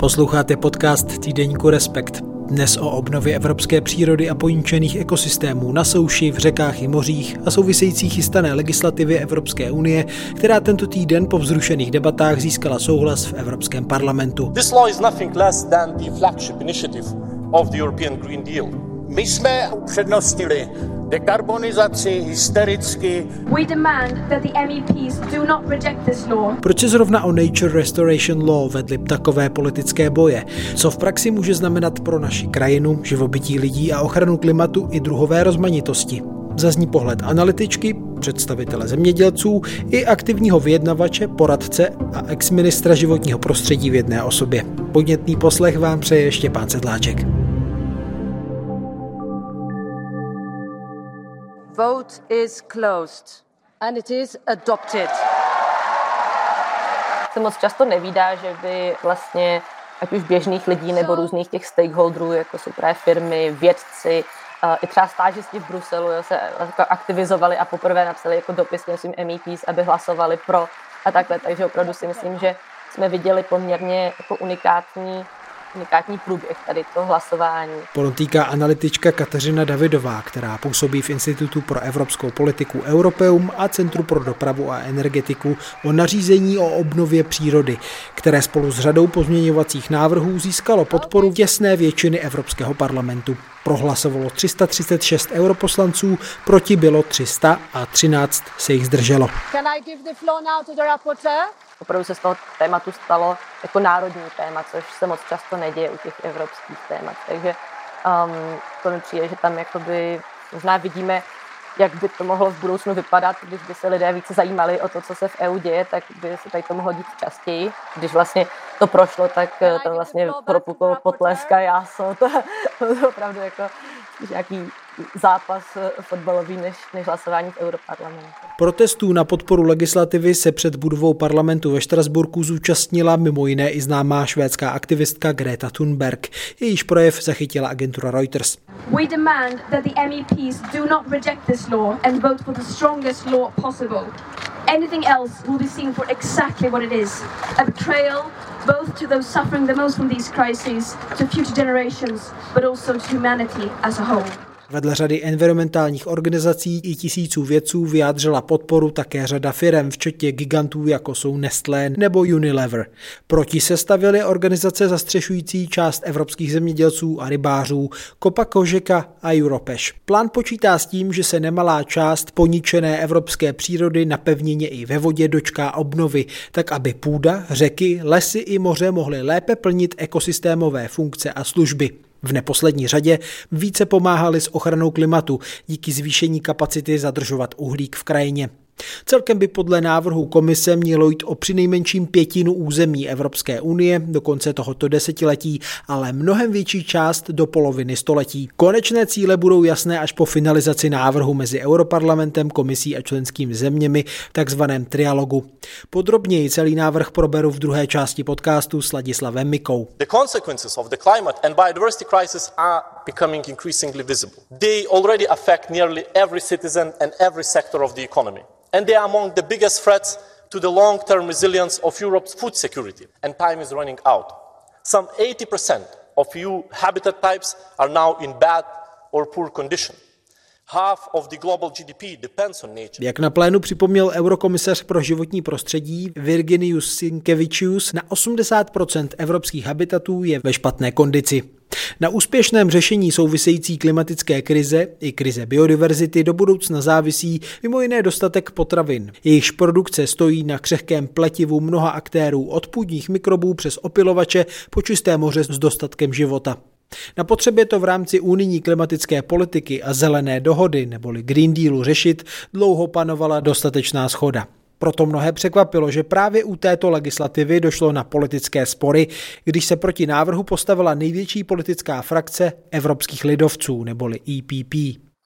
Posloucháte podcast Týdeníku Respekt. Dnes o obnově evropské přírody a poničených ekosystémů na souši, v řekách i mořích a související chystané legislativě Evropské unie, která tento týden po vzrušených debatách získala souhlas v Evropském parlamentu. This law is nothing less than the flagship initiative of the European Green Deal. My jsme upřednostnili dekarbonizaci hystericky. We demand that the MEPs do not reject this law. Proč se zrovna o Nature Restoration Law vedly takové politické boje? Co v praxi může znamenat pro naši krajinu, živobytí lidí a ochranu klimatu i druhové rozmanitosti? Zazní pohled analytičky, představitele zemědělců i aktivního vyjednavače, poradce a exministra životního prostředí v jedné osobě. Podnětný poslech vám přeje Štěpán Sedláček. Vote is closed. And it is adopted. Se moc často nevídá, že by vlastně ať už běžných lidí nebo různých těch stakeholderů, jako jsou právě firmy, vědci, i třeba stážisti v Bruselu jo, se jako aktivizovali a poprvé napsali jako dopis svým MEPs, aby hlasovali pro a takhle. Takže opravdu si myslím, že jsme viděli poměrně jako unikátní unikátní průběh tady to hlasování. Podotýká analytička Kateřina Davidová, která působí v Institutu pro evropskou politiku Europeum a Centru pro dopravu a energetiku o nařízení o obnově přírody, které spolu s řadou pozměňovacích návrhů získalo podporu těsné většiny Evropského parlamentu. Prohlasovalo 336 europoslanců, proti bylo 300 a 13 se jich zdrželo. Can I give the floor now to the opravdu se z toho tématu stalo jako národní téma, což se moc často neděje u těch evropských témat. Takže um, to mi přijde, že tam jakoby možná vidíme, jak by to mohlo v budoucnu vypadat, když by se lidé více zajímali o to, co se v EU děje, tak by se tady to mohlo dít častěji. Když vlastně to prošlo, tak to vlastně propuklo potlesk a jáso. To, to opravdu jako nějaký zápas eh, fotbalový než, než hlasování v Europarlamentu. Protestů na podporu legislativy se před budovou parlamentu ve Štrasburku zúčastnila mimo jiné i známá švédská aktivistka Greta Thunberg. Jejíž projev zachytila agentura Reuters. We demand that the MEPs do not reject this law and vote for the strongest law possible. Anything else will be seen for exactly what it is, a betrayal both to those suffering the most from these crises, to future generations, but also to humanity as a whole. Vedle řady environmentálních organizací i tisíců vědců vyjádřila podporu také řada firm, včetně gigantů jako jsou Nestlé nebo Unilever. Proti se stavily organizace zastřešující část evropských zemědělců a rybářů, Kopa Kožeka a Europeš. Plán počítá s tím, že se nemalá část poničené evropské přírody na pevnině i ve vodě dočká obnovy, tak aby půda, řeky, lesy i moře mohly lépe plnit ekosystémové funkce a služby. V neposlední řadě více pomáhali s ochranou klimatu díky zvýšení kapacity zadržovat uhlík v krajině. Celkem by podle návrhu komise mělo jít o přinejmenším pětinu území Evropské unie do konce tohoto desetiletí, ale mnohem větší část do poloviny století. Konečné cíle budou jasné až po finalizaci návrhu mezi Europarlamentem, komisí a členskými zeměmi v takzvaném trialogu. Podrobněji celý návrh proberu v druhé části podcastu s Ladislavem Mikou. The consequences of the climate and biodiversity crisis are becoming increasingly visible. They already affect nearly every citizen and every sector of the economy and they are among the biggest threats to the long term resilience of Europe's food security. And time is running out. Some 80% of EU habitat types are now in bad or poor condition. Jak na plénu připomněl eurokomisař pro životní prostředí Virginius Sinkevičius, na 80% evropských habitatů je ve špatné kondici. Na úspěšném řešení související klimatické krize i krize biodiverzity do budoucna závisí mimo jiné dostatek potravin. Jejichž produkce stojí na křehkém pletivu mnoha aktérů od půdních mikrobů přes opilovače po čisté moře s dostatkem života. Na potřebě to v rámci unijní klimatické politiky a zelené dohody neboli Green Dealu řešit dlouho panovala dostatečná schoda. Proto mnohé překvapilo, že právě u této legislativy došlo na politické spory, když se proti návrhu postavila největší politická frakce evropských lidovců, neboli EPP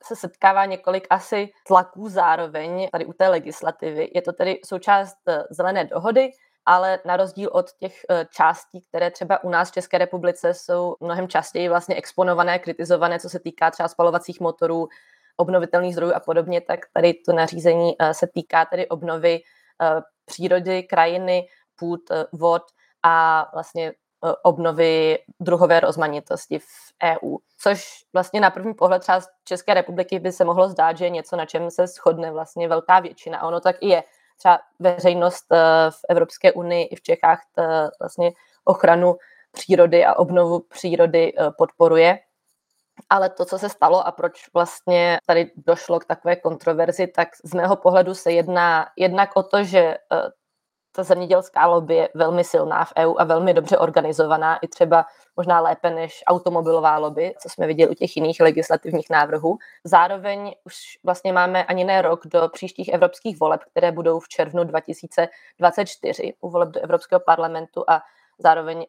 se setkává několik asi tlaků zároveň tady u té legislativy. Je to tedy součást eh, zelené dohody, ale na rozdíl od těch eh, částí, které třeba u nás v České republice jsou mnohem častěji vlastně exponované, kritizované, co se týká třeba spalovacích motorů, obnovitelných zdrojů a podobně, tak tady to nařízení eh, se týká tedy obnovy eh, přírody, krajiny, půd, vod a vlastně obnovy druhové rozmanitosti v EU. Což vlastně na první pohled třeba z České republiky by se mohlo zdát, že je něco, na čem se shodne vlastně velká většina. Ono tak i je. Třeba veřejnost v Evropské unii i v Čechách vlastně ochranu přírody a obnovu přírody podporuje. Ale to, co se stalo a proč vlastně tady došlo k takové kontroverzi, tak z mého pohledu se jedná jednak o to, že eh, ta zemědělská lobby je velmi silná v EU a velmi dobře organizovaná, i třeba možná lépe než automobilová lobby, co jsme viděli u těch jiných legislativních návrhů. Zároveň už vlastně máme ani ne rok do příštích evropských voleb, které budou v červnu 2024 u voleb do Evropského parlamentu a zároveň uh,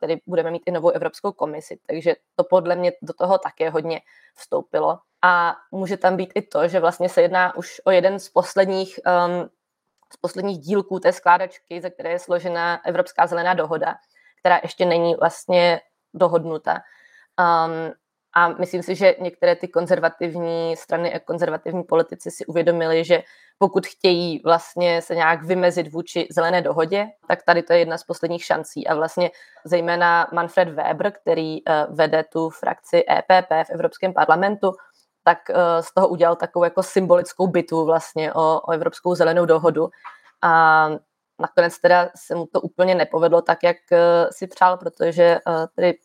tedy budeme mít i novou Evropskou komisi, takže to podle mě do toho také hodně vstoupilo. A může tam být i to, že vlastně se jedná už o jeden z posledních, um, z posledních dílků té skládačky, ze které je složena Evropská zelená dohoda, která ještě není vlastně dohodnuta. Um, a myslím si, že některé ty konzervativní strany a konzervativní politici si uvědomili, že pokud chtějí vlastně se nějak vymezit vůči zelené dohodě, tak tady to je jedna z posledních šancí. A vlastně zejména Manfred Weber, který uh, vede tu frakci EPP v Evropském parlamentu, tak uh, z toho udělal takovou jako symbolickou bitvu vlastně o, o Evropskou zelenou dohodu. A nakonec teda se mu to úplně nepovedlo tak, jak uh, si přál, protože uh, tedy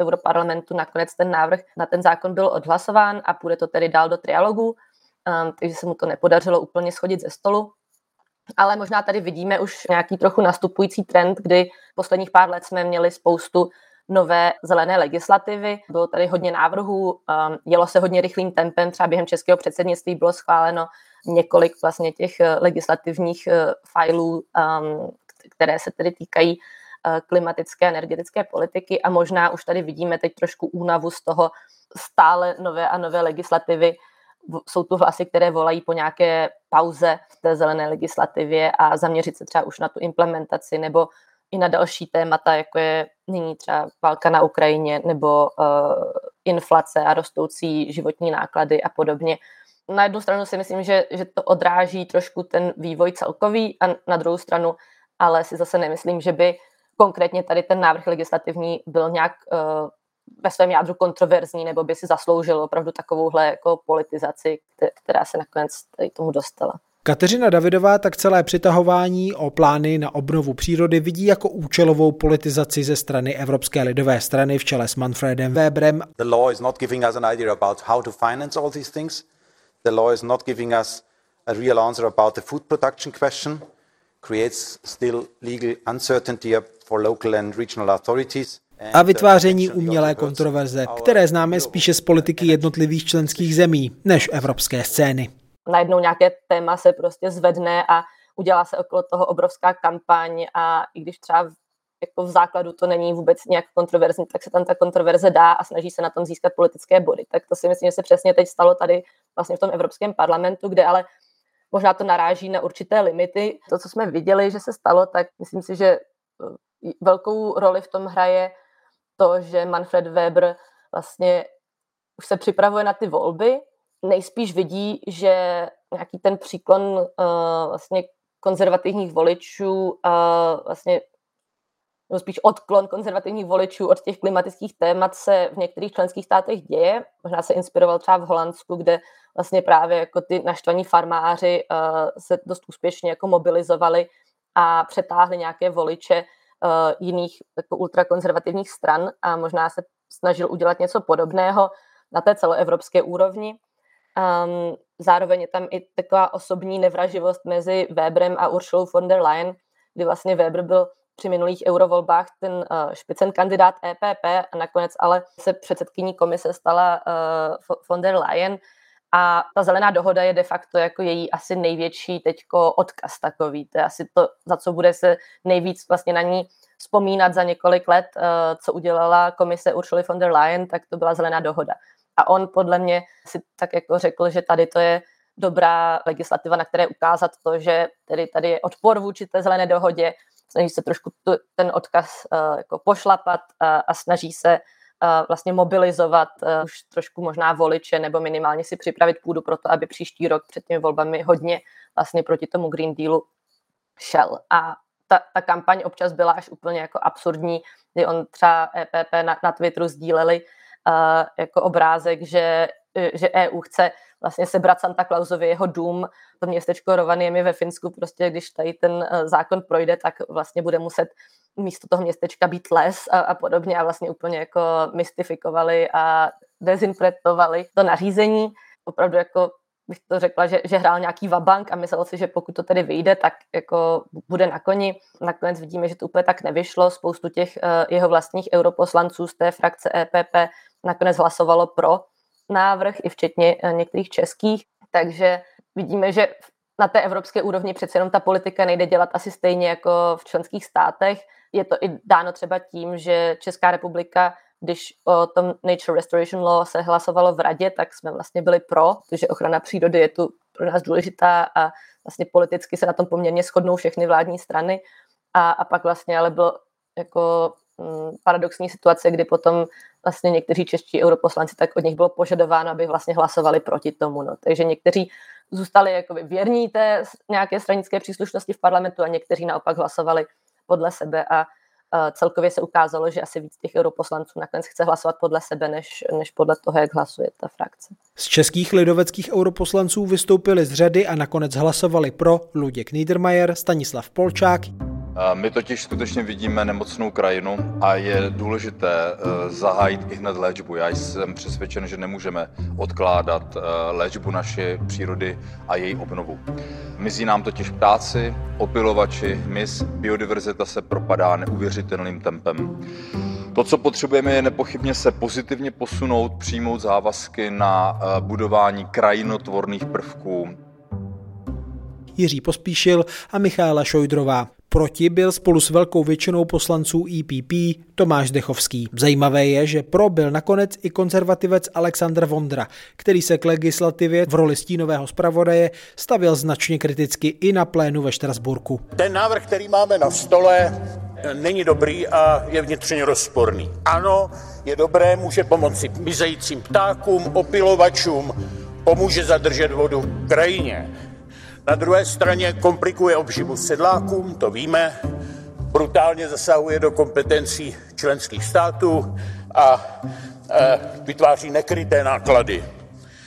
Europarlamentu nakonec ten návrh na ten zákon byl odhlasován a půjde to tedy dál do trialogu, takže se mu to nepodařilo úplně schodit ze stolu. Ale možná tady vidíme už nějaký trochu nastupující trend, kdy posledních pár let jsme měli spoustu nové zelené legislativy. Bylo tady hodně návrhů, um, jelo se hodně rychlým tempem, třeba během českého předsednictví bylo schváleno několik vlastně těch uh, legislativních uh, filů, um, které se tedy týkají Eh, klimatické energetické politiky a možná už tady vidíme teď trošku únavu z toho stále nové a nové legislativy. Jsou tu hlasy, které volají po nějaké pauze v té zelené legislativě a zaměřit se třeba už na tu implementaci nebo i na další témata, jako je nyní třeba válka na Ukrajině nebo uh, inflace a rostoucí životní náklady a podobně. Na jednu stranu si myslím, že, že to odráží trošku ten vývoj celkový a na druhou stranu ale si zase nemyslím, že by konkrétně tady ten návrh legislativní byl nějak uh, ve svém jádru kontroverzní, nebo by si zasloužil opravdu takovouhle jako politizaci, která se nakonec tady tomu dostala. Kateřina Davidová tak celé přitahování o plány na obnovu přírody vidí jako účelovou politizaci ze strany Evropské lidové strany v čele s Manfredem Weberem. The law is not giving us an idea about how to finance all these things. The law is not giving us a real answer about the food production question. Creates still legal uncertainty for local and regional authorities a vytváření umělé kontroverze, které známe spíše z politiky jednotlivých členských zemí než evropské scény. Najednou nějaké téma se prostě zvedne a udělá se okolo toho obrovská kampaň a i když třeba jako v základu to není vůbec nějak kontroverzní, tak se tam ta kontroverze dá a snaží se na tom získat politické body. Tak to si myslím, že se přesně teď stalo tady vlastně v tom Evropském parlamentu, kde ale možná to naráží na určité limity. To, co jsme viděli, že se stalo, tak myslím si, že velkou roli v tom hraje to, že Manfred Weber vlastně už se připravuje na ty volby, nejspíš vidí, že nějaký ten příklon uh, vlastně konzervativních voličů uh, vlastně nebo spíš odklon konzervativních voličů od těch klimatických témat se v některých členských státech děje. Možná se inspiroval třeba v Holandsku, kde vlastně právě jako ty naštvaní farmáři uh, se dost úspěšně jako mobilizovali a přetáhli nějaké voliče uh, jiných jako ultrakonzervativních stran a možná se snažil udělat něco podobného na té celoevropské úrovni. Um, zároveň je tam i taková osobní nevraživost mezi Weberem a Uršulou von der Leyen, kdy vlastně Weber byl při minulých eurovolbách ten uh, špicen kandidát EPP a nakonec ale se předsedkyní komise stala uh, von der Leyen a ta zelená dohoda je de facto jako její asi největší teďko odkaz takový. To je asi to, za co bude se nejvíc vlastně na ní vzpomínat za několik let, eh, co udělala komise Ursula von der Leyen, tak to byla zelená dohoda. A on podle mě si tak jako řekl, že tady to je dobrá legislativa, na které ukázat to, že tedy tady je odpor vůči té zelené dohodě, snaží se trošku ten odkaz uh, jako pošlapat uh, a snaží se vlastně mobilizovat uh, už trošku možná voliče nebo minimálně si připravit půdu pro to, aby příští rok před těmi volbami hodně vlastně proti tomu Green Dealu šel. A ta, ta kampaň občas byla až úplně jako absurdní, kdy on třeba EPP na, na Twitteru sdíleli uh, jako obrázek, že, že EU chce vlastně sebrat Santa Clausovi jeho dům, to městečko Rovaniemi ve Finsku, prostě když tady ten uh, zákon projde, tak vlastně bude muset místo toho městečka být les a, a podobně a vlastně úplně jako mystifikovali a dezinterpretovali to nařízení. Opravdu jako bych to řekla, že, že hrál nějaký vabank a myslel si, že pokud to tedy vyjde, tak jako bude na koni. Nakonec vidíme, že to úplně tak nevyšlo. Spoustu těch uh, jeho vlastních europoslanců z té frakce EPP nakonec hlasovalo pro návrh, i včetně uh, některých českých. Takže vidíme, že na té evropské úrovni přece jenom ta politika nejde dělat asi stejně jako v členských státech. Je to i dáno třeba tím, že Česká republika když o tom Nature Restoration Law se hlasovalo v radě, tak jsme vlastně byli pro, protože ochrana přírody je tu pro nás důležitá a vlastně politicky se na tom poměrně shodnou všechny vládní strany. A, a pak vlastně ale bylo jako mm, paradoxní situace, kdy potom vlastně někteří čeští europoslanci, tak od nich bylo požadováno, aby vlastně hlasovali proti tomu. No. Takže někteří zůstali jakoby věrní té nějaké stranické příslušnosti v parlamentu a někteří naopak hlasovali podle sebe a celkově se ukázalo, že asi víc těch europoslanců nakonec chce hlasovat podle sebe, než, než podle toho, jak hlasuje ta frakce. Z českých lidoveckých europoslanců vystoupili z řady a nakonec hlasovali pro Luděk Niedermayer, Stanislav Polčák, my totiž skutečně vidíme nemocnou krajinu a je důležité eh, zahájit i hned léčbu. Já jsem přesvědčen, že nemůžeme odkládat eh, léčbu naší přírody a její obnovu. Mizí nám totiž ptáci, opilovači, mis, biodiverzita se propadá neuvěřitelným tempem. To, co potřebujeme, je nepochybně se pozitivně posunout, přijmout závazky na eh, budování krajinotvorných prvků, Jiří Pospíšil a Michála Šojdrová. Proti byl spolu s velkou většinou poslanců EPP Tomáš Dechovský. Zajímavé je, že pro byl nakonec i konzervativec Aleksandr Vondra, který se k legislativě v roli stínového zpravodaje stavil značně kriticky i na plénu ve Štrasburku. Ten návrh, který máme na stole, není dobrý a je vnitřně rozporný. Ano, je dobré, může pomoci mizejícím ptákům, opilovačům, pomůže zadržet vodu v krajině. Na druhé straně komplikuje obživu sedlákům, to víme, brutálně zasahuje do kompetencí členských států a e, vytváří nekryté náklady.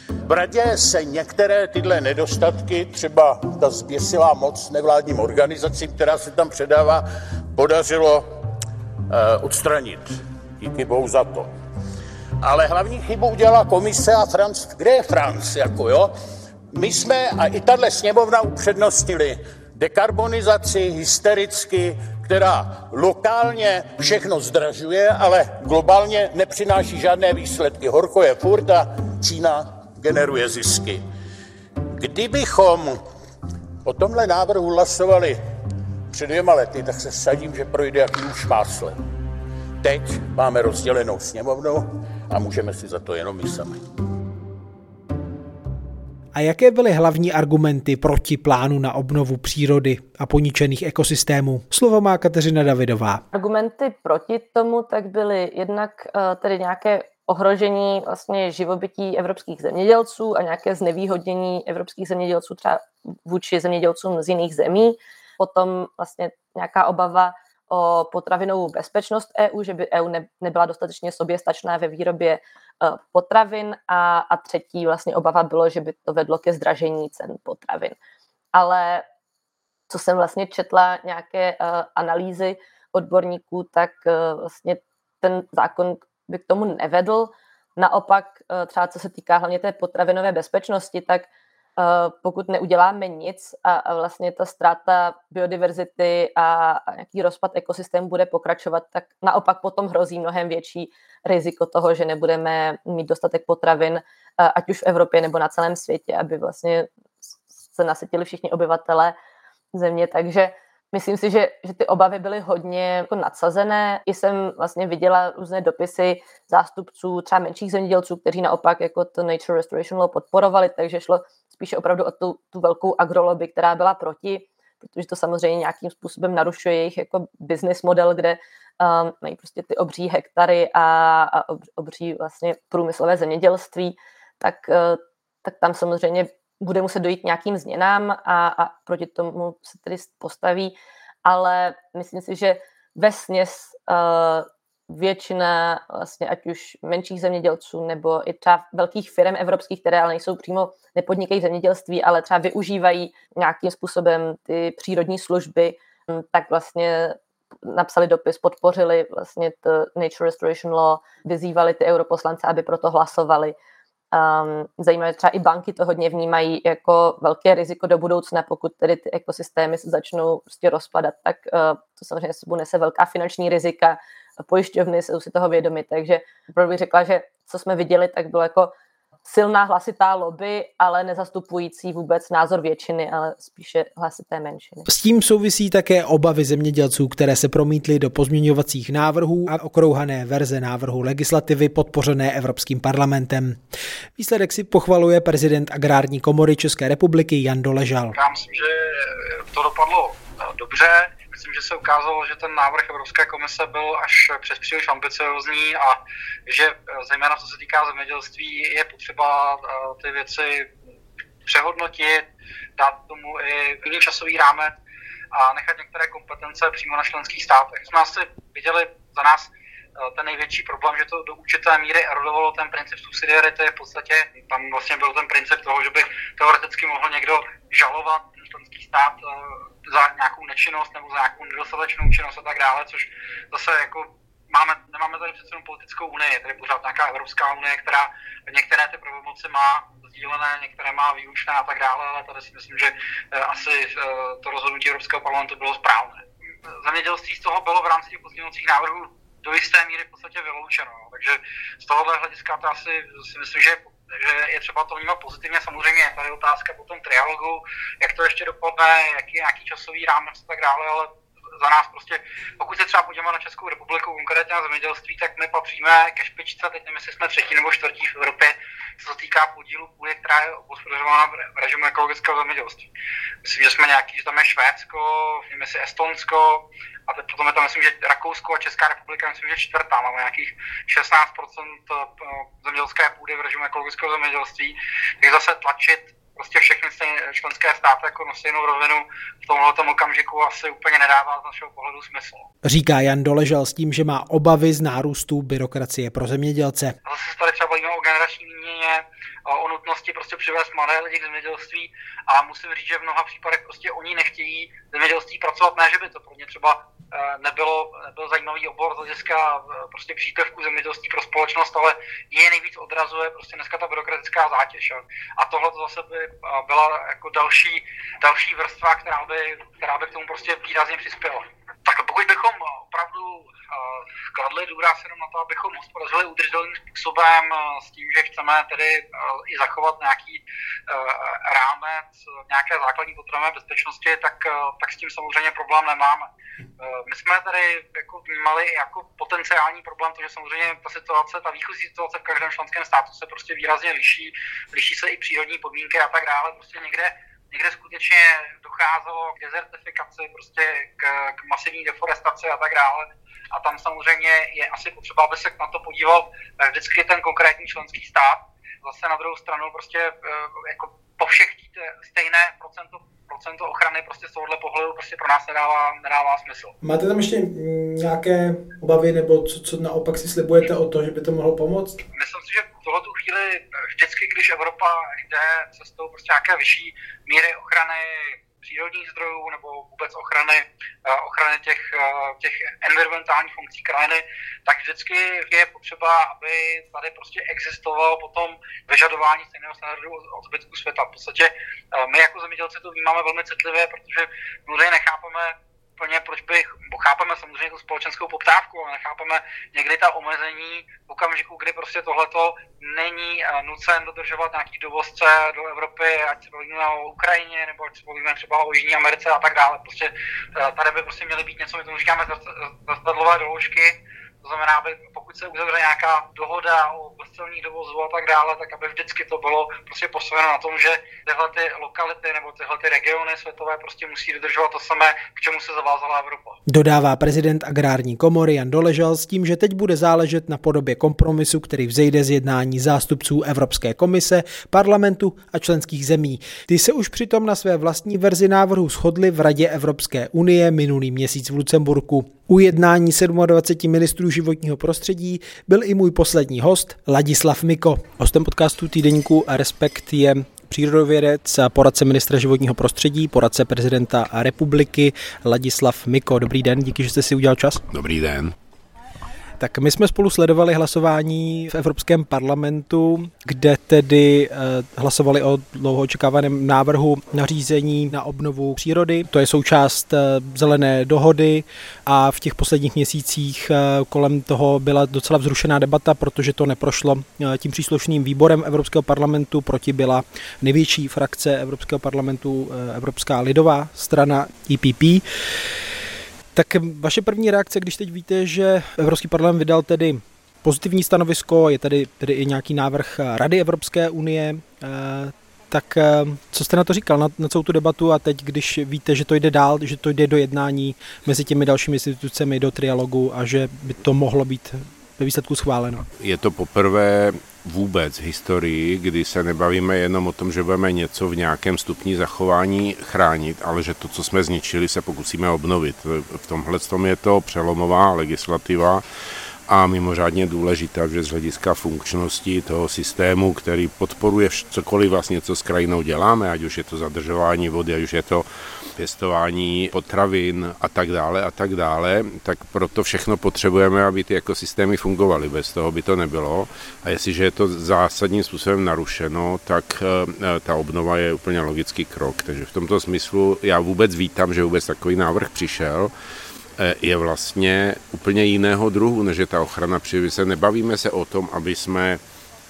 V radě se některé tyhle nedostatky, třeba ta zběsilá moc nevládním organizacím, která se tam předává, podařilo e, odstranit. Díky bohu za to. Ale hlavní chybu udělala komise a Franc, kde je Franc, jako jo? My jsme, a i tahle sněmovna upřednostnili dekarbonizaci hystericky, která lokálně všechno zdražuje, ale globálně nepřináší žádné výsledky. Horko je furt a Čína generuje zisky. Kdybychom o tomhle návrhu hlasovali před dvěma lety, tak se sadím, že projde jaký už máslem. Teď máme rozdělenou sněmovnu a můžeme si za to jenom my sami. A jaké byly hlavní argumenty proti plánu na obnovu přírody a poničených ekosystémů? Slovo má Kateřina Davidová. Argumenty proti tomu tak byly jednak eh, tedy nějaké ohrožení vlastně živobytí evropských zemědělců a nějaké znevýhodnění evropských zemědělců třeba vůči zemědělcům z jiných zemí. Potom vlastně nějaká obava o potravinovou bezpečnost EU, že by EU ne, nebyla dostatečně soběstačná ve výrobě eh, potravin a, a třetí vlastně obava bylo, že by to vedlo ke zdražení cen potravin. Ale co jsem vlastně četla nějaké uh, analýzy odborníků, tak uh, vlastně ten zákon by k tomu nevedl. Naopak, třeba co se týká hlavně té potravinové bezpečnosti, tak pokud neuděláme nic a, a vlastně ta ztráta biodiverzity a, a nějaký rozpad ekosystému bude pokračovat, tak naopak potom hrozí mnohem větší riziko toho, že nebudeme mít dostatek potravin, eh, ať už v Evropě nebo na celém světě, aby vlastně se nasytili všichni obyvatele země. Takže Myslím si, že, že ty obavy byly hodně jako nadsazené. I jsem vlastně viděla různé dopisy zástupců třeba menších zemědělců, kteří naopak jako to Nature Restoration Law podporovali, takže šlo spíše opravdu o tu, tu velkou agrolobby, která byla proti, protože to samozřejmě nějakým způsobem narušuje jejich jako business model, kde um, mají prostě ty obří hektary a, a obří vlastně průmyslové zemědělství, tak, uh, tak tam samozřejmě bude muset dojít nějakým změnám a, a proti tomu se tedy postaví. ale myslím si, že ve směs uh, většina vlastně ať už menších zemědělců nebo i třeba velkých firm evropských, které ale nejsou přímo, nepodnikají zemědělství, ale třeba využívají nějakým způsobem ty přírodní služby, hm, tak vlastně napsali dopis, podpořili vlastně to Nature Restoration Law, vyzývali ty europoslance, aby proto hlasovali. Um, zajímavé, třeba i banky to hodně vnímají jako velké riziko do budoucna, pokud tedy ty ekosystémy se začnou prostě rozpadat, tak uh, to samozřejmě sebou nese velká finanční rizika, pojišťovny jsou si toho vědomi, takže opravdu bych řekla, že co jsme viděli, tak bylo jako silná hlasitá lobby, ale nezastupující vůbec názor většiny, ale spíše hlasité menšiny. S tím souvisí také obavy zemědělců, které se promítly do pozměňovacích návrhů a okrouhané verze návrhu legislativy podpořené Evropským parlamentem. Výsledek si pochvaluje prezident Agrární komory České republiky Jan Doležal. Já myslím, že to dopadlo dobře myslím, že se ukázalo, že ten návrh Evropské komise byl až přes příliš ambiciozní a že zejména co se týká zemědělství je potřeba eh, ty věci přehodnotit, dát tomu i jiný časový rámec a nechat některé kompetence přímo na členských státech. Jsme asi viděli za nás ten největší problém, že to do určité míry erodovalo ten princip subsidiarity. V podstatě tam vlastně byl ten princip toho, že by teoreticky mohl někdo žalovat členský stát za nějakou nečinnost nebo za nějakou nedostatečnou činnost a tak dále, což zase jako máme, nemáme tady přece politickou unii, je tady pořád nějaká Evropská unie, která některé ty pravomoci má sdílené, některé má výučné a tak dále, ale tady si myslím, že eh, asi eh, to rozhodnutí Evropského parlamentu bylo správné. Zemědělství z toho bylo v rámci těch pozměňovacích návrhů do jisté míry v podstatě vyloučeno. Takže z tohohle hlediska to asi si myslím, že že je třeba to vnímat pozitivně. Samozřejmě je tady otázka po tom trialogu, jak to ještě dopadne, jaký je nějaký časový rámec a tak dále, ale za nás prostě, pokud se třeba podíváme na Českou republiku, konkrétně na zemědělství, tak my patříme ke špičce, teď nevím, jestli jsme třetí nebo čtvrtí v Evropě, co se týká podílu půdy, která je hospodařována v režimu ekologického zemědělství. Myslím, že jsme nějaký, že tam je Švédsko, nevím, jestli Estonsko, a teď potom je tam, myslím, že Rakousko a Česká republika, myslím, že čtvrtá, máme nějakých 16% eh, zemědělské půdy v režimu ekologického zemědělství, tak zase tlačit prostě všechny členské státy jako na stejnou rovinu v tomhle okamžiku asi úplně nedává z našeho pohledu smysl. Říká Jan Doležal s tím, že má obavy z nárůstu byrokracie pro zemědělce. Zase se tady třeba bavíme o generační výměně, o nutnosti prostě přivést mladé lidi k zemědělství a musím říct, že v mnoha případech prostě oni nechtějí zemědělství pracovat, ne, že by to pro ně třeba nebylo, nebyl zajímavý obor z hlediska eh, prostě příspěvků zemědělství pro společnost, ale je nejvíc odrazuje prostě dneska ta byrokratická zátěž. A tohle to zase by eh, byla jako další, další vrstva, která by, která by k tomu prostě výrazně přispěla. Tak pokud bychom kladli důraz jenom na to, abychom hospodařili udržitelným způsobem s tím, že chceme tedy i zachovat nějaký rámec, nějaké základní potřebné bezpečnosti, tak, tak s tím samozřejmě problém nemáme. My jsme tady jako vnímali jako potenciální problém, to, že samozřejmě ta situace, ta výchozí situace v každém členském státu se prostě výrazně liší, liší se i přírodní podmínky a tak dále. Prostě někde někde skutečně docházelo k dezertifikaci, prostě k, k masivní deforestaci a tak dále. A tam samozřejmě je asi potřeba, aby se na to podíval eh, vždycky ten konkrétní členský stát. Zase na druhou stranu prostě eh, jako po všech chtít stejné procento, procento ochrany prostě z tohohle pohledu prostě pro nás nedává, nedává smysl. Máte tam ještě nějaké obavy nebo co, co naopak si slibujete o to, že by to mohlo pomoct? Myslím si, že v tohle chvíli vždycky, když Evropa jde cestou prostě nějaké vyšší míry ochrany přírodních zdrojů nebo vůbec ochrany, eh, ochrany těch, eh, těch environmentálních funkcí krajiny, tak vždycky je potřeba, aby tady prostě existovalo potom vyžadování stejného standardu od zbytku světa. V podstatě eh, my jako zemědělci to vnímáme velmi citlivě, protože mnohdy nechápeme úplně, proč chápeme samozřejmě tu společenskou poptávku, ale nechápeme někdy ta omezení v okamžiku, kdy prostě tohleto není eh, nucen dodržovat nějaký dovozce do Evropy, ať se bavíme o Ukrajině, nebo ať se bavíme třeba o Jižní Americe a tak dále. Prostě eh, tady by prostě měly být něco, my tomu říkáme zrcadlové doložky, To znamená, aby pokud se uzavře nějaká dohoda o bezcelních dovozu a tak dále, tak aby vždycky to bylo prostě postaveno na tom, že tyhle ty lokality nebo tyhle ty regiony světové prostě musí dodržovat to samé, k čemu se zavázala Evropa. Dodává prezident agrární komory Jan Doležal s tím, že teď bude záležet na podobě kompromisu, který vzejde z jednání zástupců Evropské komise, parlamentu a členských zemí. Ty se už přitom na své vlastní verzi návrhu shodli v Radě Evropské unie minulý měsíc v Lucemburku. U jednání 27 ministrů životního prostředí byl i můj poslední host Ladislav Miko. Hostem podcastu týdeníku Respekt je přírodovědec, poradce ministra životního prostředí, poradce prezidenta republiky Ladislav Miko. Dobrý den, díky, že jste si udělal čas. Dobrý den. Tak my jsme spolu sledovali hlasování v Evropském parlamentu, kde tedy eh, hlasovali o dlouho očekávaném návrhu nařízení na obnovu přírody. To je součást eh, zelené dohody a v těch posledních měsících eh, kolem toho byla docela vzrušená debata, protože to neprošlo tím příslušným výborem Evropského parlamentu. Proti byla největší frakce Evropského parlamentu Evropská lidová strana EPP. Tak vaše první reakce, když teď víte, že Evropský parlament vydal tedy pozitivní stanovisko, je tady tedy i nějaký návrh Rady Evropské unie, eh, tak eh, co jste na to říkal, na, na celou tu debatu a teď, když víte, že to jde dál, že to jde do jednání mezi těmi dalšími institucemi, do trialogu a že by to mohlo být ve výsledku schváleno? Je to poprvé vůbec historii, kdy se nebavíme jenom o tom, že budeme něco v nějakém stupni zachování chránit, ale že to, co jsme zničili, se pokusíme obnovit. V tomhle tom je to přelomová legislativa a mimořádně důležitá, že z hlediska funkčnosti toho systému, který podporuje cokoliv vlastně, co s krajinou děláme, ať už je to zadržování vody, ať už je to pěstování potravin a tak dále a tak dále, tak proto všechno potřebujeme, aby ty ekosystémy fungovaly. Bez toho by to nebylo. A jestliže je to zásadním způsobem narušeno, tak eh, ta obnova je úplně logický krok. Takže v tomto smyslu já vůbec vítám, že vůbec takový návrh přišel eh, je vlastně úplně jiného druhu, než je ta ochrana přírody. Nebavíme se o tom, aby jsme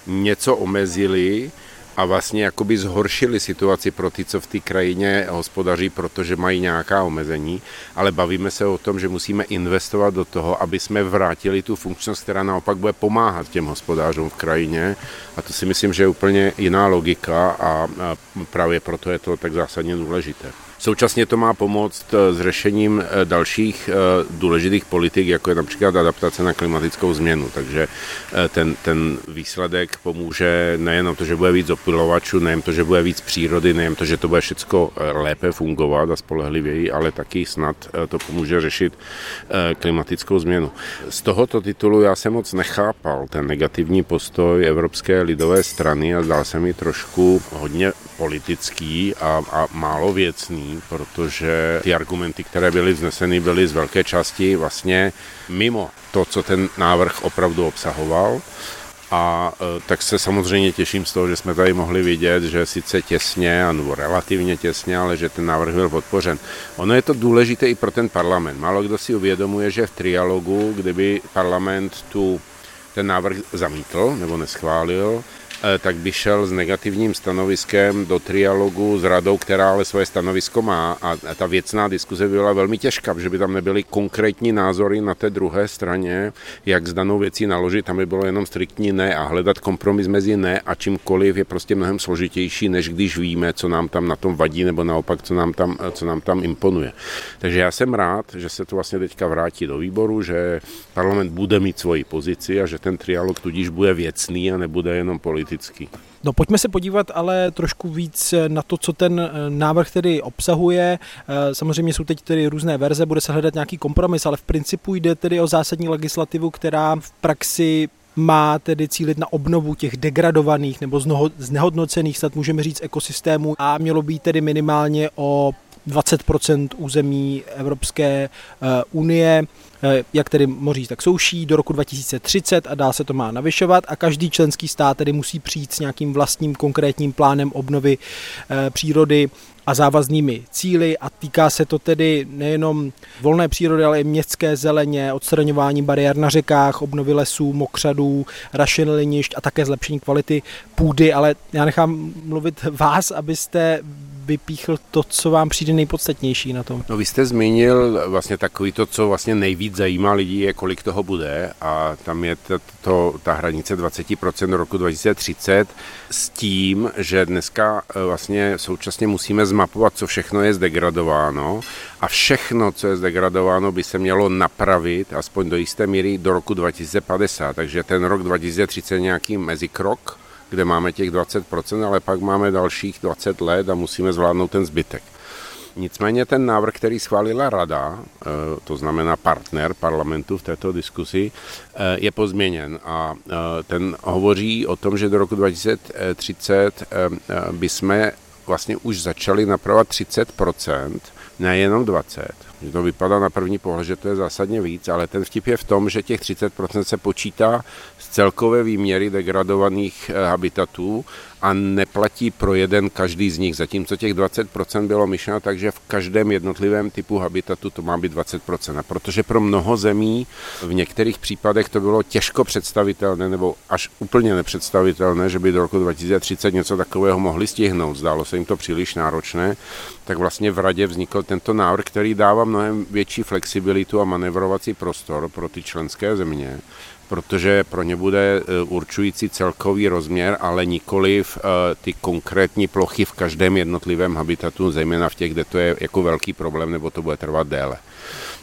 něco omezili, a vlastně jakoby zhoršili situaci pro ty, co v té krajině hospodaří, protože mají nějaká omezení, ale bavíme se o tom, že musíme investovat do toho, aby jsme vrátili tu funkčnost, která naopak bude pomáhat těm hospodářům v krajině a to si myslím, že je úplně jiná logika a právě proto je to tak zásadně důležité. Současně to má pomoct eh, s řešením eh, dalších eh, důležitých politik, jako je například adaptace na klimatickou změnu. Takže ten, ten výsledek pomůže nejen to, že bude víc opilovačů, nejen to, že bude víc přírody, nejen to, že to bude všechno lépe fungovat a spolehlivěji, ale taky snad to pomůže řešit klimatickou změnu. Z tohoto titulu já jsem moc nechápal ten negativní postoj Evropské lidové strany a zdál se mi trošku hodně politický a, a málo věcný protože ty argumenty, které byly vzneseny, byly z velké části vlastně mimo to, co ten návrh opravdu obsahoval. A e, tak se samozřejmě těším z toho, že jsme tady mohli vidět, že sice těsně, nebo relativně těsně, ale že ten návrh byl podpořen. Ono je to důležité i pro ten parlament. Málo kdo si uvědomuje, že v trialogu, kdyby parlament tu ten návrh zamítl nebo neschválil, tak by šel s negativním stanoviskem do trialogu s radou, která ale svoje stanovisko má. A ta věcná diskuze by byla velmi těžká, protože by tam nebyly konkrétní názory na té druhé straně, jak s danou věcí naložit, tam by bylo jenom striktní ne a hledat kompromis mezi ne a čímkoliv je prostě mnohem složitější, než když víme, co nám tam na tom vadí nebo naopak, co nám tam, co nám tam imponuje. Takže já jsem rád, že se to vlastně teďka vrátí do výboru, že parlament bude mít svoji pozici a že ten trialog tudíž bude věcný a nebude jenom politický politický. No pojďme se podívat ale trošku víc na to, co ten eh, návrh tedy obsahuje. Eh, samozřejmě jsou teď tedy různé verze, bude se hledat nějaký kompromis, ale v principu jde tedy o zásadní legislativu, která v praxi má tedy cílit na obnovu těch degradovaných nebo znehodnocených, snad můžeme říct, ekosystémů a mělo být tedy minimálně o 20% území Evropské eh, unie, eh, jak tedy moří, tak souší, do roku 2030 a dál se to má navyšovat a každý členský stát tedy musí přijít s nějakým vlastním konkrétním plánem obnovy eh, přírody a závaznými cíly a týká se to tedy nejenom volné přírody, ale i městské zeleně, odstraňování bariér na řekách, obnovy lesů, mokřadů, rašelinišť a také zlepšení kvality půdy, ale já nechám mluvit vás, abyste vypíchl to, co vám přijde nejpodstatnější na tom? No vy jste zmínil vlastně takový to, co vlastně nejvíc zajímá lidí, je kolik toho bude a tam je to, to ta hranice 20% do roku 2030 s tím, že dneska e, vlastně současně musíme zmapovat, co všechno je zdegradováno a všechno, co je zdegradováno, by se mělo napravit aspoň do jisté míry do roku 2050. Takže ten rok 2030 je nějaký mezikrok, kde máme těch 20%, ale pak máme dalších 20 let a musíme zvládnout ten zbytek. Nicméně ten návrh, který schválila rada, eh, to znamená partner parlamentu v této diskusi, eh, je pozměněn a eh, ten hovoří o tom, že do roku 2030 by jsme vlastně už začali napravovat 30%, nejenom 20. Že to vypadá na první pohled, že to je zásadně víc, ale ten vtip je v tom, že těch 30% se počítá z celkové výměry degradovaných habitatů a neplatí pro jeden každý z nich, zatímco těch 20% bylo myšleno tak, že v každém jednotlivém typu habitatu to má být 20%. A protože pro mnoho zemí v některých případech to bylo těžko představitelné nebo až úplně nepředstavitelné, že by do roku 2030 něco takového mohli stihnout, zdálo se jim to příliš náročné, tak vlastně v radě vznikl tento návrh, který dává mnohem větší flexibilitu a manevrovací prostor pro ty členské země protože pro ně bude e, určující celkový rozměr, ale nikoli v e, ty konkrétní plochy v každém jednotlivém habitatu, zejména v těch, kde to je jako velký problém, nebo to bude trvat déle.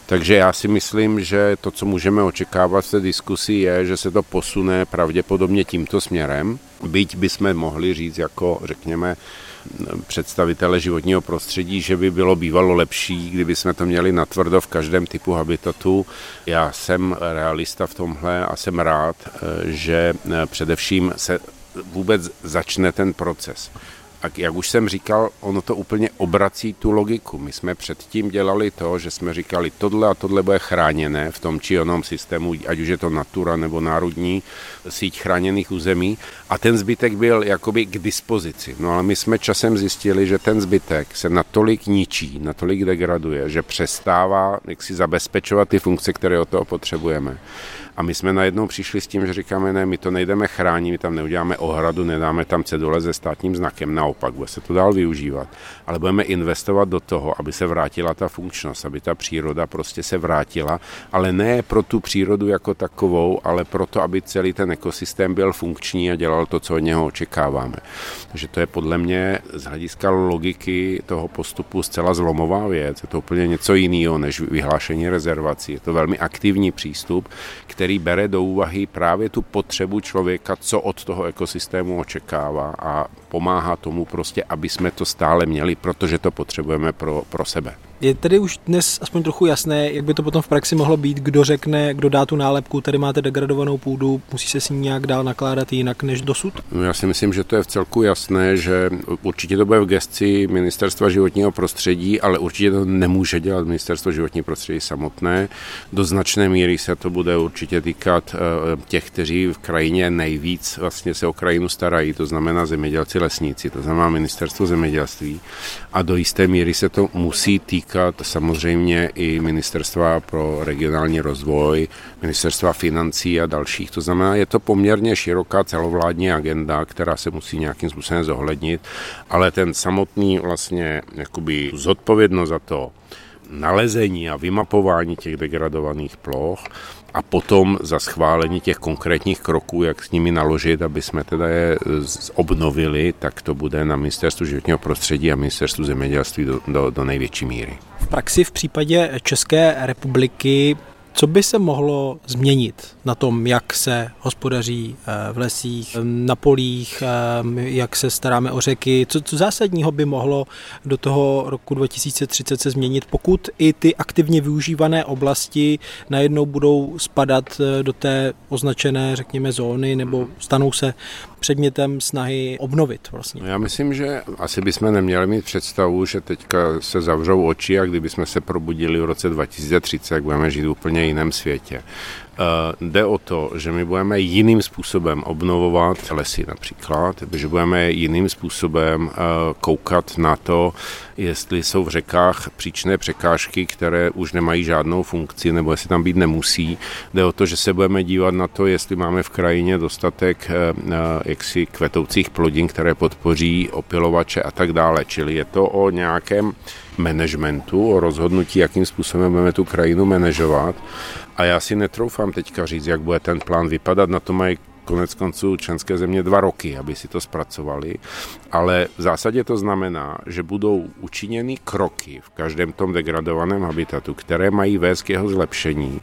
Takže já si myslím, že to, co můžeme očekávat v té diskusi, je, že se to posune pravděpodobně tímto směrem. Byť bychom mohli říct, jako řekněme, představitele životního prostředí, že by bylo bývalo lepší, kdyby jsme to měli natvrdo v každém typu habitatu. Já jsem realista v tomhle a jsem rád, eh, že eh, především se vůbec začne ten proces. A jak už jsem říkal, ono to úplně obrací tu logiku. My jsme předtím dělali to, že jsme říkali, tohle a tohle bude chráněné v tom či onom systému, ať už je to Natura nebo Národní síť chráněných území a ten zbytek byl jakoby k dispozici. No ale my jsme časem zjistili, že ten zbytek se natolik ničí, natolik degraduje, že přestává jak si zabezpečovat ty funkce, které od toho potřebujeme. A my jsme najednou přišli s tím, že říkáme, ne, my to nejdeme chránit, my tam neuděláme ohradu, nedáme tam cedule se státním znakem, naopak, bude se to dál využívat. Ale budeme investovat do toho, aby se vrátila ta funkčnost, aby ta příroda prostě se vrátila, ale ne pro tu přírodu jako takovou, ale proto, aby celý ten ekosystém byl funkční a dělal to, co od něho očekáváme. Takže to je podle mě z hlediska logiky toho postupu zcela zlomová věc. Je to úplně něco jiného než vyhlášení rezervací. Je to velmi aktivní přístup, který který bere do úvahy právě tu potřebu člověka, co od toho ekosystému očekává a pomáhá tomu prostě, aby jsme to stále měli, protože to potřebujeme pro, pro sebe. Je tedy už dnes aspoň trochu jasné, jak by to potom v praxi mohlo být, kdo řekne, kdo dá tu nálepku, tady máte degradovanou půdu, musí se s ní nějak dál nakládat jinak než dosud? No já si myslím, že to je v celku jasné, že určitě to bude v gesci Ministerstva životního prostředí, ale určitě to nemůže dělat Ministerstvo životního prostředí samotné. Do značné míry se to bude určitě týkat eh, těch, kteří v krajině nejvíc vlastně se o krajinu starají, to znamená zemědělci, lesníci, to znamená Ministerstvo zemědělství. A do jisté míry se to musí týkat týkat samozřejmě i Ministerstva pro regionální rozvoj, Ministerstva financí a dalších. To znamená, je to poměrně široká celovládní agenda, která se musí nějakým způsobem zohlednit, ale ten samotný vlastně jakoby zodpovědnost za to, nalezení a vymapování těch degradovaných ploch a potom za schválení těch konkrétních kroků, jak s nimi naložit, aby jsme teda je obnovili, tak to bude na ministerstvu životního prostředí a ministerstvu zemědělství do, do, do největší míry. V praxi v případě České republiky co by se mohlo změnit na tom, jak se hospodaří eh, v lesích, na polích, eh, jak se staráme o řeky? Co, co zásadního by mohlo do toho roku 2030 se změnit, pokud i ty aktivně využívané oblasti najednou budou spadat eh, do té označené, řekněme, zóny nebo stanou se předmětem snahy obnovit vlastně. Já myslím, že asi bychom neměli mít představu, že teďka se zavřou oči a kdybychom se probudili v roce 2030, jak budeme žít úplně úplně jiném světě. Eh, jde o to, že my budeme jiným způsobem obnovovat lesy například, že budeme jiným způsobem eh, koukat na to, jestli jsou v řekách příčné překážky, které už nemají žádnou funkci, nebo jestli tam být nemusí. Jde o to, že se budeme dívat na to, jestli máme v krajině dostatek eh, jaksi kvetoucích plodin, které podpoří opilovače a tak dále. Čili je to o nějakém managementu, o rozhodnutí, jakým způsobem budeme tu krajinu manažovat. A já si netroufám teďka říct, jak bude ten plán vypadat, na to mají konec konců členské země dva roky, aby si to zpracovali, ale v zásadě to znamená, že budou učiněny kroky v každém tom degradovaném habitatu, které mají vést k jeho zlepšení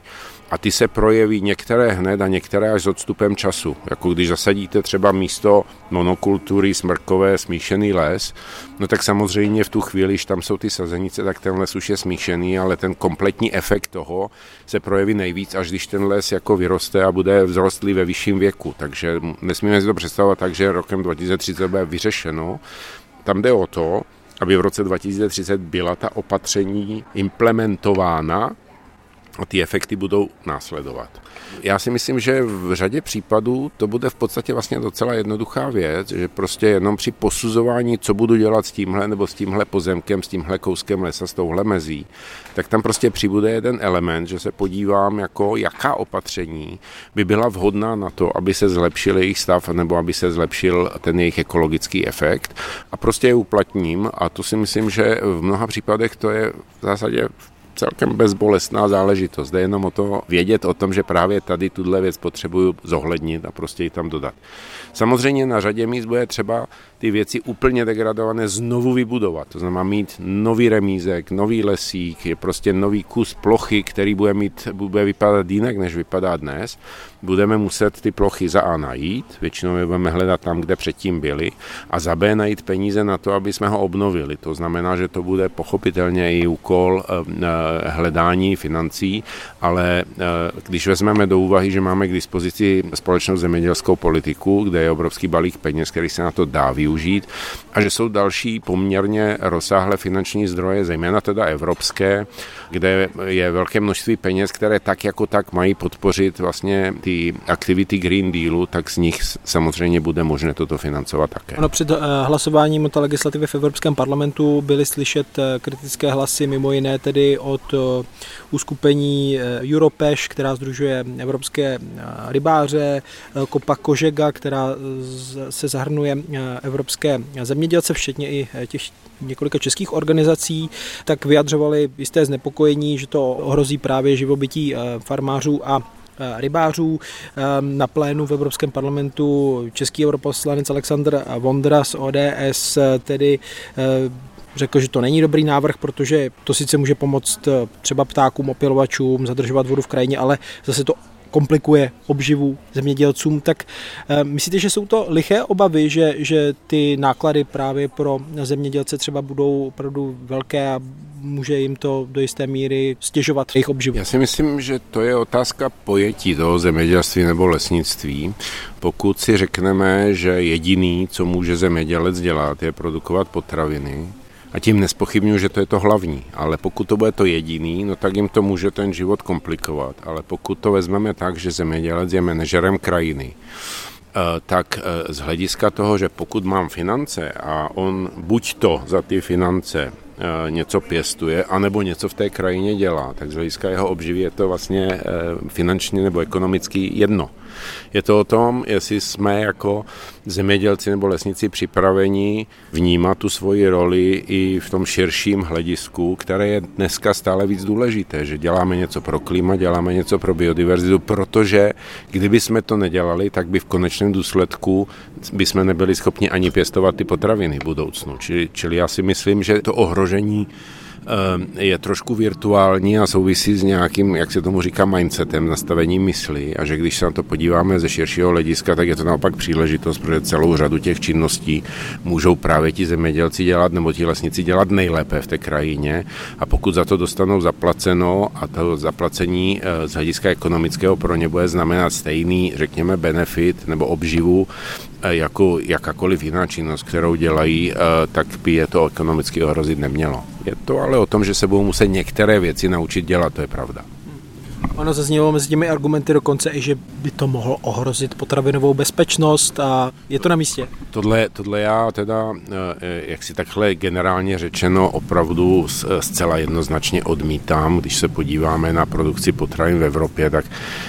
a ty se projeví některé hned a některé až s odstupem času. Jako když zasadíte třeba místo monokultury smrkové smíšený les, no tak samozřejmě v tu chvíli, když tam jsou ty sazenice, tak ten les už je smíšený, ale ten kompletní efekt toho se projeví nejvíc, až když ten les jako vyroste a bude vzrostlý ve vyšším věku. Takže nesmíme si to představovat tak, že rokem 2030 bude vyřešeno. Tam jde o to, aby v roce 2030 byla ta opatření implementována a ty efekty budou následovat. Já si myslím, že v řadě případů to bude v podstatě vlastně docela jednoduchá věc, že prostě jenom při posuzování, co budu dělat s tímhle nebo s tímhle pozemkem, s tímhle kouskem lesa, s touhle mezí, tak tam prostě přibude jeden element, že se podívám, jako jaká opatření by byla vhodná na to, aby se zlepšil jejich stav nebo aby se zlepšil ten jejich ekologický efekt a prostě je uplatním a to si myslím, že v mnoha případech to je v zásadě celkem bezbolestná záležitost. Jde jenom o to vědět o tom, že právě tady tuhle věc potřebuju zohlednit a prostě ji tam dodat. Samozřejmě na řadě míst bude třeba ty věci úplně degradované znovu vybudovat. To znamená mít nový remízek, nový lesík, je prostě nový kus plochy, který bude, mít, bude vypadat jinak, než vypadá dnes. Budeme muset ty plochy za A najít, většinou je budeme hledat tam, kde předtím byly, a za B najít peníze na to, aby jsme ho obnovili. To znamená, že to bude pochopitelně i úkol eh, eh, hledání financí, ale eh, když vezmeme do úvahy, že máme k dispozici společnou zemědělskou politiku, kde je obrovský balík peněz, který se na to dá využít, využít a že jsou další poměrně rozsáhlé finanční zdroje, zejména teda evropské, kde je velké množství peněz, které tak jako tak mají podpořit vlastně ty aktivity Green Dealu, tak z nich samozřejmě bude možné toto financovat také. Ano, před eh, hlasováním o té legislativě v Evropském parlamentu byly slyšet eh, kritické hlasy, mimo jiné tedy od eh, uskupení Europeš, která združuje evropské rybáře, Kopa Kožega, která se zahrnuje evropské zemědělce, včetně i těch několika českých organizací, tak vyjadřovali jisté znepokojení, že to ohrozí právě živobytí farmářů a rybářů. Na plénu v Evropském parlamentu český europoslanec Aleksandr Vondra z ODS tedy řekl, že to není dobrý návrh, protože to sice může pomoct třeba ptákům, opilovačům, zadržovat vodu v krajině, ale zase to komplikuje obživu zemědělcům, tak eh, myslíte, že jsou to liché obavy, že, že ty náklady právě pro zemědělce třeba budou opravdu velké a může jim to do jisté míry stěžovat jejich obživu? Já si myslím, že to je otázka pojetí toho zemědělství nebo lesnictví. Pokud si řekneme, že jediný, co může zemědělec dělat, je produkovat potraviny, a tím nespochybnuju, že to je to hlavní, ale pokud to bude to jediný, no tak jim to může ten život komplikovat. Ale pokud to vezmeme tak, že zemědělec je manažerem krajiny, eh, tak eh, z hlediska toho, že pokud mám finance a on buď to za ty finance eh, něco pěstuje, anebo něco v té krajině dělá, tak z hlediska jeho obživy je to vlastně finančně nebo ekonomicky jedno. Je to o tom, jestli jsme jako zemědělci nebo lesníci připraveni vnímat tu svoji roli i v tom širším hledisku, které je dneska stále víc důležité, že děláme něco pro klima, děláme něco pro biodiverzitu, protože kdyby jsme to nedělali, tak by v konečném důsledku by jsme nebyli schopni ani pěstovat ty potraviny v budoucnu. Čili, čili já si myslím, že to ohrožení je trošku virtuální a souvisí s nějakým, jak se tomu říká, mindsetem, nastavením mysli. A že když se na to podíváme ze širšího hlediska, tak je to naopak příležitost, protože celou řadu těch činností můžou právě ti zemědělci dělat nebo ti lesníci dělat nejlépe v té krajině. A pokud za to dostanou zaplaceno a to zaplacení eh, z hlediska ekonomického pro ně bude znamenat stejný, řekněme, benefit nebo obživu, eh, jako jakákoliv jiná činnost, kterou dělají, tak by je to ekonomicky ohrozit nemělo. Je to ale o tom, že se budou muset některé věci naučit dělat, to je pravda. Ono zaznělo mezi těmi argumenty dokonce i, že by to mohlo ohrozit potravinovou bezpečnost a je to na místě. Tohle, tohle já teda, eh, jak si takhle generálně řečeno, opravdu zcela jednoznačně odmítám. Když se podíváme na produkci potravin v Evropě, tak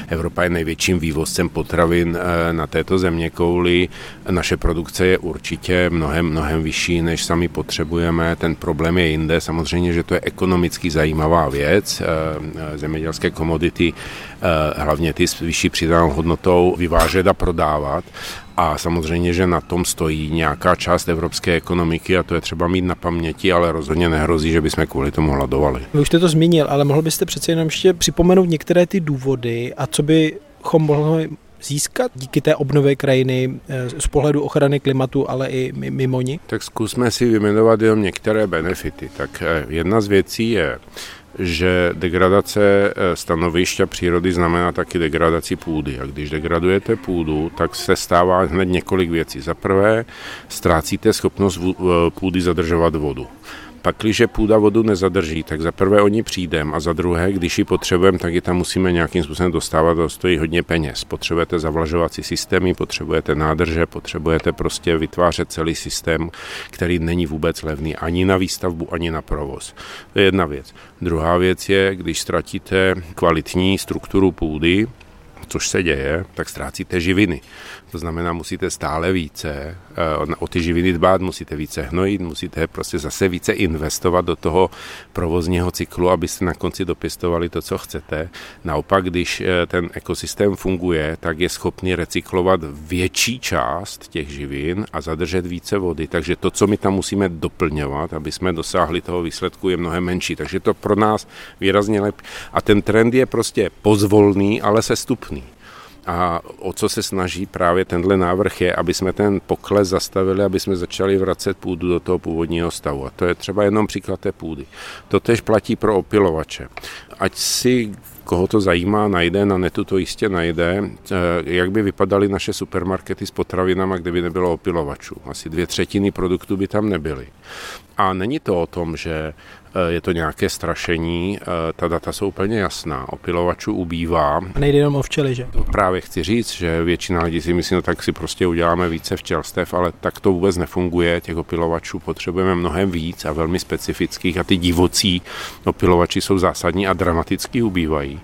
Evropa je největším vývozcem potravin eh, na této země kouli. Naše produkce je určitě mnohem, mnohem vyšší, než sami potřebujeme. Ten problém je jinde. Samozřejmě, že to je ekonomicky zajímavá věc. Eh, zemědělské komodity, hlavně ty s vyšší přidanou hodnotou, vyvážet a prodávat. A samozřejmě, že na tom stojí nějaká část evropské ekonomiky a to je třeba mít na paměti, ale rozhodně nehrozí, že bychom kvůli tomu hladovali. Vy už jste to zmínil, ale mohl byste přece jenom ještě připomenout některé ty důvody a co bychom mohli získat díky té obnově krajiny eh, z pohledu ochrany klimatu, ale i mimo ní? Tak zkusme si vyjmenovat jenom některé benefity. Tak eh, jedna z věcí je že degradace eh, stanovišť a přírody znamená taky degradaci půdy. A když degradujete půdu, tak se stává hned několik věcí. Za prvé, ztrácíte schopnost půdy zadržovat vodu. Pakliže půda vodu nezadrží, tak za prvé oni přijdem a za druhé, když ji potřebujeme, tak ji tam musíme nějakým způsobem dostávat, to stojí hodně peněz. Potřebujete zavlažovací systémy, potřebujete nádrže, potřebujete prostě vytvářet celý systém, který není vůbec levný ani na výstavbu, ani na provoz. To je jedna věc. Druhá věc je, když ztratíte kvalitní strukturu půdy, což se děje, tak ztrácíte živiny. To znamená, musíte stále více eh, o ty živiny dbát, musíte více hnojit, musíte prostě zase více investovat do toho provozního cyklu, abyste na konci dopěstovali to, co chcete. Naopak, když eh, ten ekosystém funguje, tak je schopný recyklovat větší část těch živin a zadržet více vody. Takže to, co my tam musíme doplňovat, aby jsme dosáhli toho výsledku, je mnohem menší. Takže to pro nás výrazně lepší. A ten trend je prostě pozvolný, ale sestupný. A o co se snaží právě tenhle návrh je, aby jsme ten pokles zastavili, aby jsme začali vracet půdu do toho původního stavu. A to je třeba jenom příklad té půdy. To tež platí pro opilovače. Ať si koho to zajímá, najde, na netu to jistě najde, eh, jak by vypadaly naše supermarkety s potravinami, kdyby nebylo opilovačů. Asi dvě třetiny produktů by tam nebyly. A není to o tom, že je to nějaké strašení, eh, ta data jsou úplně jasná, opilovačů ubývá. A nejde jenom o včely, že? To právě chci říct, že většina lidí si myslí, no tak si prostě uděláme více včelstev, ale tak to vůbec nefunguje, těch opilovačů potřebujeme mnohem víc a velmi specifických a ty divocí opilovači jsou zásadní a dramaticky ubývají.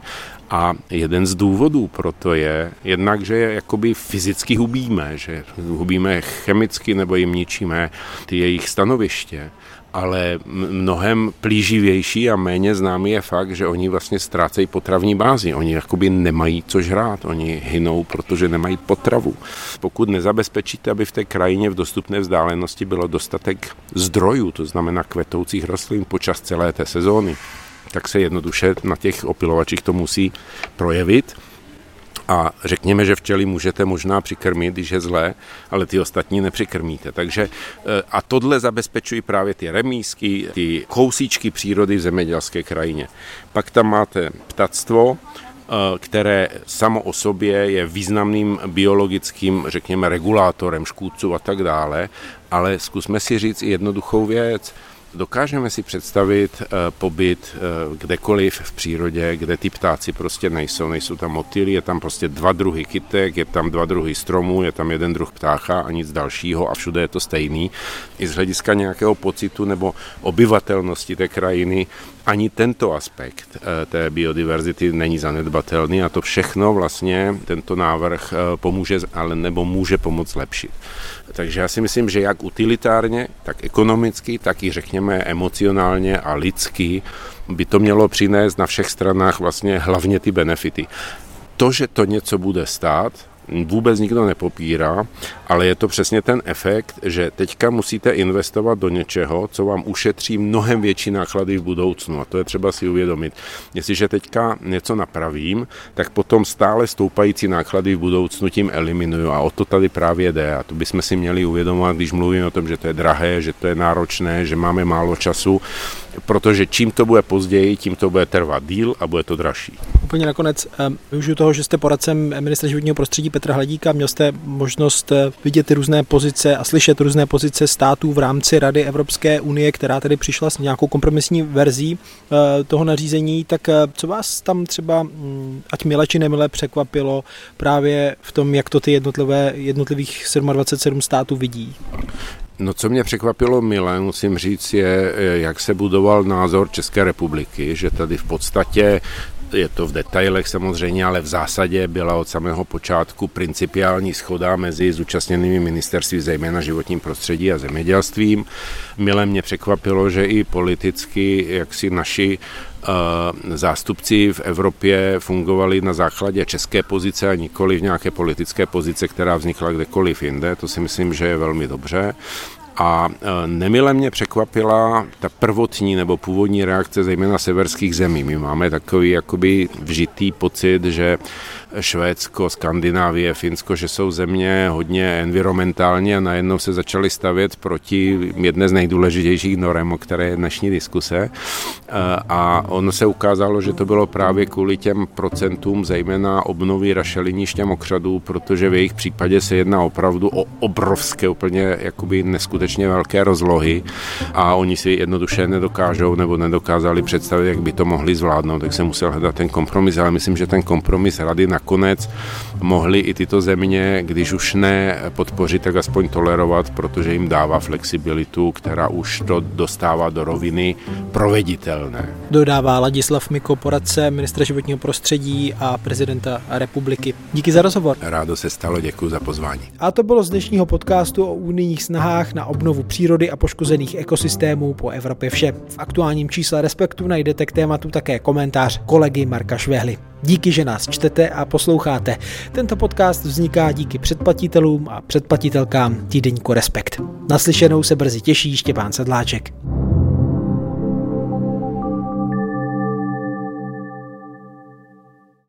A jeden z důvodů pro to je jednak, že je jakoby fyzicky hubíme, že hubíme chemicky nebo jim ničíme ty jejich stanoviště ale mnohem plíživější a méně známý je fakt, že oni vlastně ztrácejí potravní bázi. Oni jakoby nemají co žrát, oni hynou, protože nemají potravu. Pokud nezabezpečíte, aby v té krajině v dostupné vzdálenosti bylo dostatek zdrojů, to znamená kvetoucích rostlin počas celé té sezóny, tak se jednoduše na těch opilovačích to musí projevit a řekněme, že včely můžete možná přikrmit, když je zlé, ale ty ostatní nepřikrmíte. Takže e, a tohle zabezpečují právě ty remísky, ty kousíčky přírody v zemědělské krajině. Pak tam máte ptactvo, e, které samo o sobě je významným biologickým, řekněme, regulátorem škůdců a tak dále, ale zkusme si říct jednoduchou věc. Dokážeme si představit eh, pobyt eh, kdekoliv v přírodě, kde ty ptáci prostě nejsou. Nejsou tam motýly, je tam prostě dva druhy kytek, je tam dva druhy stromů, je tam jeden druh ptácha a nic dalšího a všude je to stejný. I z hlediska nějakého pocitu nebo obyvatelnosti té krajiny ani tento aspekt eh, té biodiverzity není zanedbatelný a to všechno vlastně tento návrh pomůže, ale nebo může pomoct lepšit. Takže já si myslím, že jak utilitárně, tak ekonomicky, tak i řekněme emocionálně a lidsky by to mělo přinést na všech stranách vlastně hlavně ty benefity. To, že to něco bude stát, vůbec nikdo nepopírá, ale je to přesně ten efekt, že teďka musíte investovat do něčeho, co vám ušetří mnohem větší náklady v budoucnu. A to je třeba si uvědomit. Jestliže teďka něco napravím, tak potom stále stoupající náklady v budoucnu tím eliminuju. A o to tady právě jde. A to bychom si měli uvědomovat, když mluvím o tom, že to je drahé, že to je náročné, že máme málo času, protože čím to bude později, tím to bude trvat díl a bude to dražší. Úplně nakonec využiju toho, že jste poradcem ministra životního prostředí Petra Hladíka. Měl jste možnost eh, vidět různé pozice a slyšet různé pozice států v rámci Rady Evropské unie, která tedy přišla s nějakou kompromisní verzí eh, toho nařízení. Tak co vás tam třeba, mm, ať milé či nemilé, překvapilo právě v tom, jak to ty jednotlivé, jednotlivých 27 států vidí? No, co mě překvapilo milé, musím říct, je, jak se budoval názor České republiky, že tady v podstatě je to v detailech samozřejmě, ale v zásadě byla od samého počátku principiální schoda mezi zúčastněnými ministerství, zejména životním prostředí a zemědělstvím. Milé mě překvapilo, že i politicky, jak si naši Eh, zástupci v Evropě fungovali na základě české pozice a nikoli v nějaké politické pozice, která vznikla kdekoliv jinde. To si myslím, že je velmi dobře. A e, nemile mě překvapila ta prvotní nebo původní reakce zejména severských zemí. My máme takový jakoby vžitý pocit, že Švédsko, Skandinávie, Finsko, že jsou země hodně environmentální a najednou se začaly stavět proti jedné z nejdůležitějších norem, o které je dnešní diskuse. E, a ono se ukázalo, že to bylo právě kvůli těm procentům zejména obnovy rašeliniště mokřadů, protože v jejich případě se jedná opravdu o obrovské, úplně jakoby neskutečné skutečně velké rozlohy a oni si jednoduše nedokážou nebo nedokázali představit, jak by to mohli zvládnout, tak se musel hledat ten kompromis, ale myslím, že ten kompromis rady nakonec mohli i tyto země, když už ne podpořit, tak aspoň tolerovat, protože jim dává flexibilitu, která už to dostává do roviny proveditelné. Dodává Ladislav Miko, poradce ministra životního prostředí a prezidenta republiky. Díky za rozhovor. Rádo se stalo, děkuji za pozvání. A to bylo z dnešního podcastu o unijních snahách na obnovu přírody a poškozených ekosystémů po Evropě vše. V aktuálním čísle Respektu najdete k tématu také komentář kolegy Marka Švehly. Díky, že nás čtete a posloucháte. Tento podcast vzniká díky předplatitelům a předplatitelkám týdeníku Respekt. Naslyšenou se brzy těší Štěpán Sedláček.